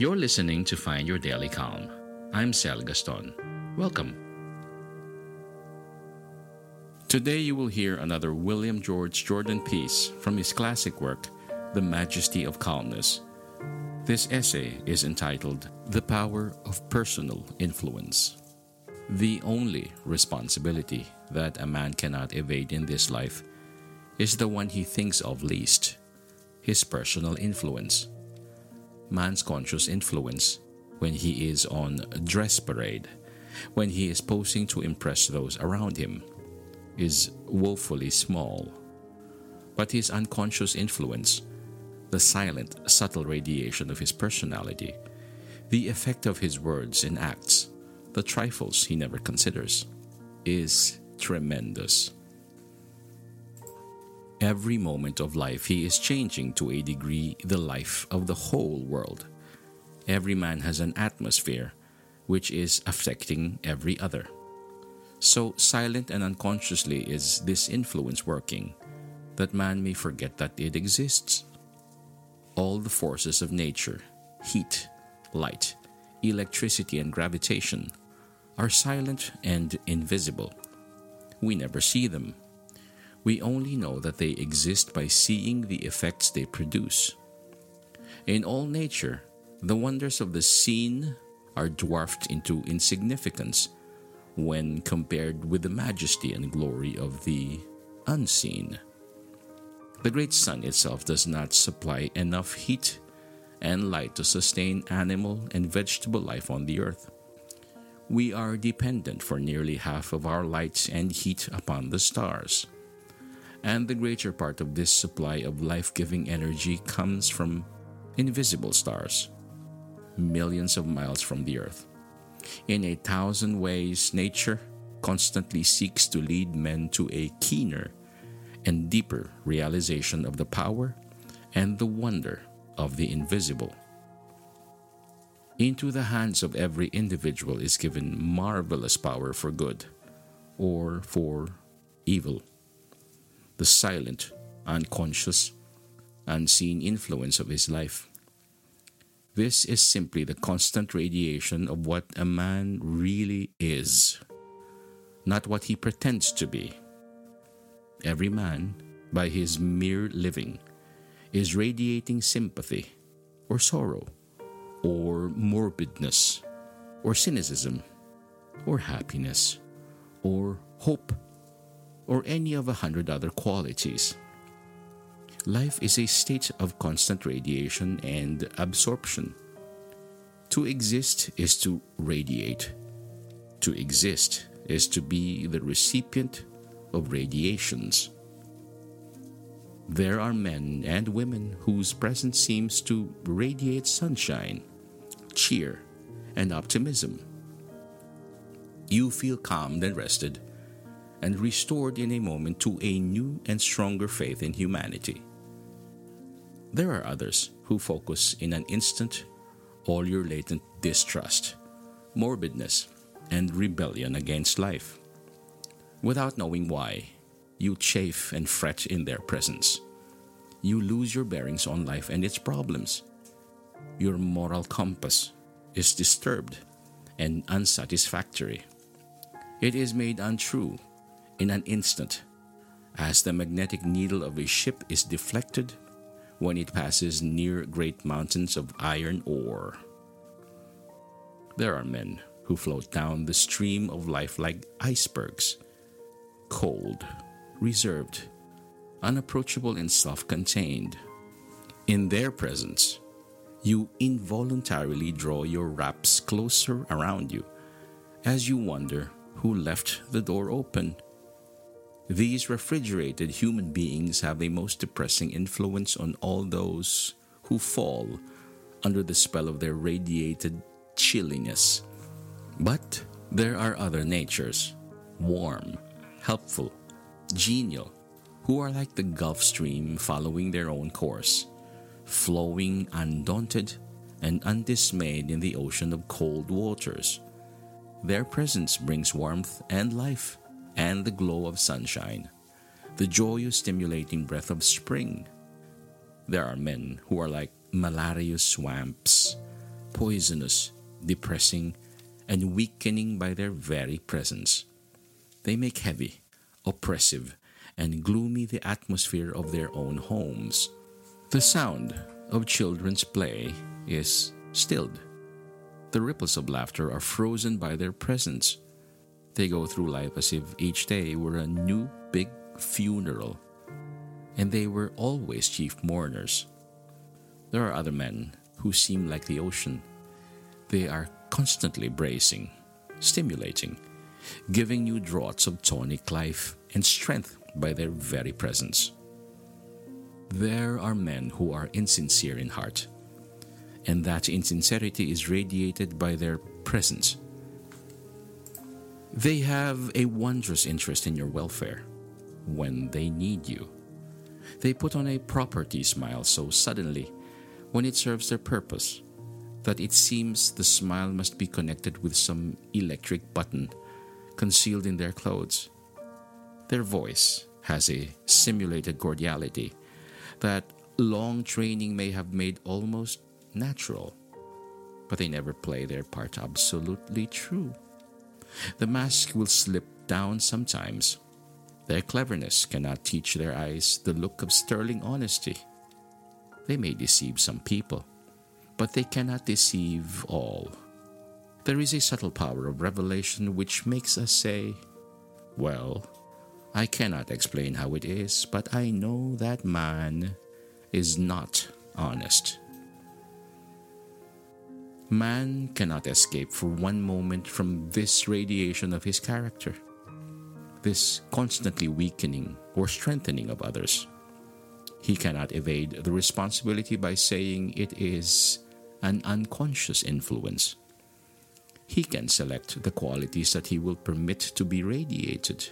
You're listening to Find Your Daily Calm. I'm Sal Gaston. Welcome. Today you will hear another William George Jordan piece from his classic work, The Majesty of Calmness. This essay is entitled The Power of Personal Influence. The only responsibility that a man cannot evade in this life is the one he thinks of least his personal influence man's conscious influence when he is on dress parade, when he is posing to impress those around him, is woefully small. But his unconscious influence, the silent, subtle radiation of his personality, the effect of his words and acts, the trifles he never considers, is tremendous. Every moment of life, he is changing to a degree the life of the whole world. Every man has an atmosphere which is affecting every other. So silent and unconsciously is this influence working that man may forget that it exists. All the forces of nature, heat, light, electricity, and gravitation, are silent and invisible. We never see them we only know that they exist by seeing the effects they produce. In all nature, the wonders of the seen are dwarfed into insignificance when compared with the majesty and glory of the unseen. The great sun itself does not supply enough heat and light to sustain animal and vegetable life on the earth. We are dependent for nearly half of our light and heat upon the stars and the greater part of this supply of life giving energy comes from invisible stars, millions of miles from the Earth. In a thousand ways, nature constantly seeks to lead men to a keener and deeper realization of the power and the wonder of the invisible. Into the hands of every individual is given marvelous power for good or for evil the silent, unconscious, unseen influence of his life. This is simply the constant radiation of what a man really is, not what he pretends to be. Every man, by his mere living, is radiating sympathy, or sorrow, or morbidness, or cynicism, or happiness, or hope or any of a hundred other qualities. Life is a state of constant radiation and absorption. To exist is to radiate. To exist is to be the recipient of radiations. There are men and women whose presence seems to radiate sunshine, cheer, and optimism. You feel calmed and rested and restored in a moment to a new and stronger faith in humanity. There are others who focus in an instant all your latent distrust, morbidness, and rebellion against life. Without knowing why, you chafe and fret in their presence. You lose your bearings on life and its problems. Your moral compass is disturbed and unsatisfactory. It is made untrue in an instant, as the magnetic needle of a ship is deflected when it passes near great mountains of iron ore. There are men who float down the stream of life like icebergs, cold, reserved, unapproachable, and self contained. In their presence, you involuntarily draw your wraps closer around you as you wonder who left the door open these refrigerated human beings have a most depressing influence on all those who fall under the spell of their radiated chilliness. But there are other natures, warm, helpful, genial, who are like the Gulf Stream following their own course, flowing undaunted and undismayed in the ocean of cold waters. Their presence brings warmth and life and the glow of sunshine, the joyous stimulating breath of spring. There are men who are like malarious swamps, poisonous, depressing, and weakening by their very presence. They make heavy, oppressive, and gloomy the atmosphere of their own homes. The sound of children's play is stilled. The ripples of laughter are frozen by their presence. They go through life as if each day were a new big funeral, and they were always chief mourners. There are other men who seem like the ocean. They are constantly bracing, stimulating, giving you draughts of tonic life and strength by their very presence. There are men who are insincere in heart, and that insincerity is radiated by their presence they have a wondrous interest in your welfare when they need you. They put on a property smile so suddenly when it serves their purpose that it seems the smile must be connected with some electric button concealed in their clothes. Their voice has a simulated cordiality that long training may have made almost natural, but they never play their part absolutely true. The mask will slip down sometimes. Their cleverness cannot teach their eyes the look of sterling honesty. They may deceive some people, but they cannot deceive all. There is a subtle power of revelation which makes us say, Well, I cannot explain how it is, but I know that man is not honest. Man cannot escape for one moment from this radiation of his character, this constantly weakening or strengthening of others. He cannot evade the responsibility by saying it is an unconscious influence. He can select the qualities that he will permit to be radiated.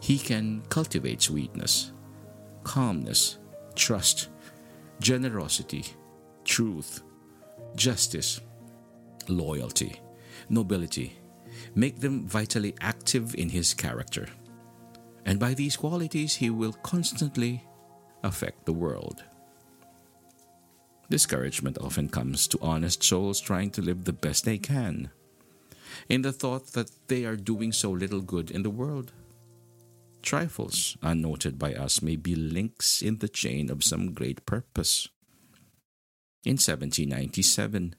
He can cultivate sweetness, calmness, trust, generosity, truth, justice, loyalty, nobility, make them vitally active in his character. And by these qualities, he will constantly affect the world. Discouragement often comes to honest souls trying to live the best they can, in the thought that they are doing so little good in the world. Trifles unnoted by us may be links in the chain of some great purpose. In 1797,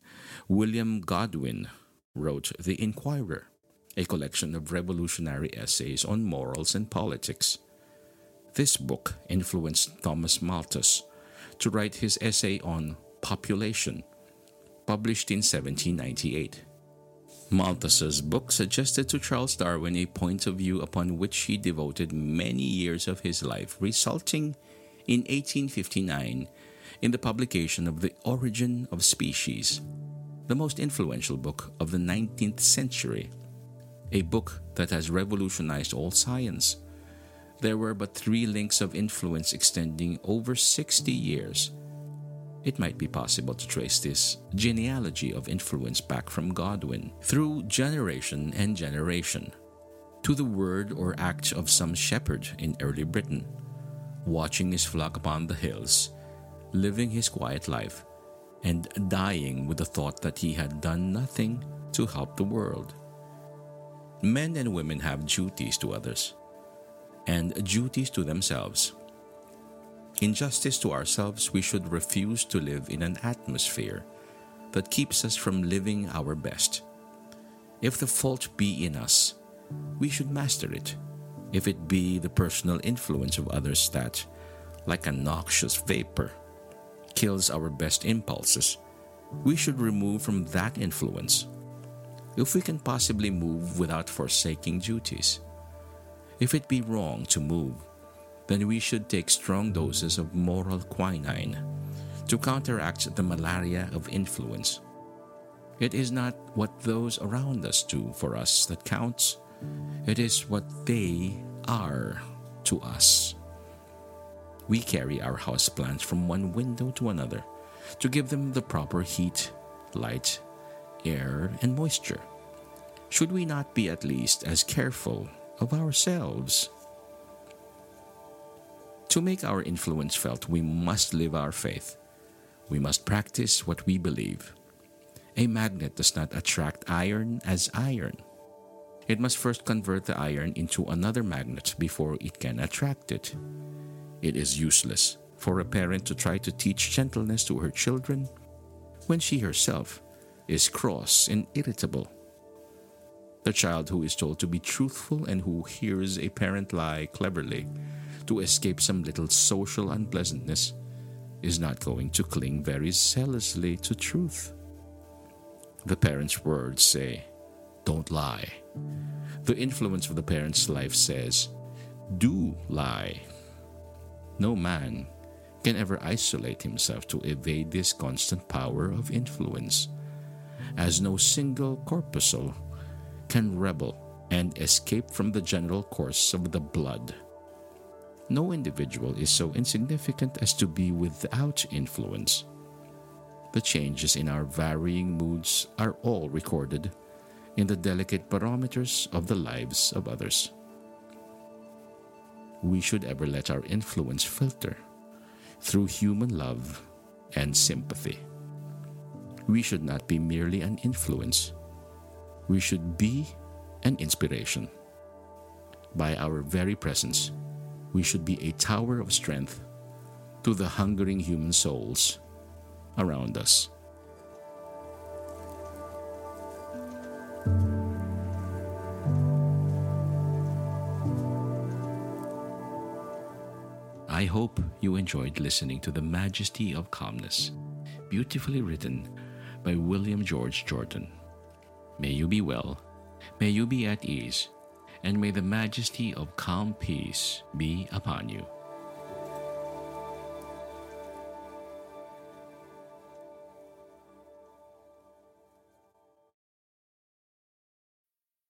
William Godwin wrote The Inquirer, a collection of revolutionary essays on morals and politics. This book influenced Thomas Malthus to write his essay on population, published in 1798. Malthus's book suggested to Charles Darwin a point of view upon which he devoted many years of his life, resulting in 1859 in the publication of The Origin of Species, the most influential book of the 19th century, a book that has revolutionized all science. There were but three links of influence extending over 60 years. it might be possible to trace this genealogy of influence back from Godwin through generation and generation to the word or act of some shepherd in early Britain, watching his flock upon the hills, living his quiet life, and dying with the thought that he had done nothing to help the world. Men and women have duties to others and duties to themselves. In justice to ourselves, we should refuse to live in an atmosphere that keeps us from living our best. If the fault be in us, we should master it. If it be the personal influence of others that, like a noxious vapor, kills our best impulses, we should remove from that influence. If we can possibly move without forsaking duties. If it be wrong to move, then we should take strong doses of moral quinine to counteract the malaria of influence. It is not what those around us do for us that counts, it is what they are to us. We carry our house plants from one window to another to give them the proper heat, light, air, and moisture. Should we not be at least as careful of ourselves? To make our influence felt, we must live our faith. We must practice what we believe. A magnet does not attract iron as iron. It must first convert the iron into another magnet before it can attract it. It is useless for a parent to try to teach gentleness to her children when she herself is cross and irritable. The child who is told to be truthful and who hears a parent lie cleverly to escape some little social unpleasantness is not going to cling very zealously to truth. The parent's words say, Don't lie. The influence of the parent's life says, Do lie. No man can ever isolate himself to evade this constant power of influence, as no single corpuscle can rebel and escape from the general course of the blood. No individual is so insignificant as to be without influence. The changes in our varying moods are all recorded in the delicate barometers of the lives of others. We should ever let our influence filter through human love and sympathy. We should not be merely an influence, we should be an inspiration. By our very presence, we should be a tower of strength to the hungering human souls around us. I hope you enjoyed listening to The Majesty of Calmness, beautifully written by William George Jordan. May you be well, may you be at ease and may the majesty of calm peace be upon you.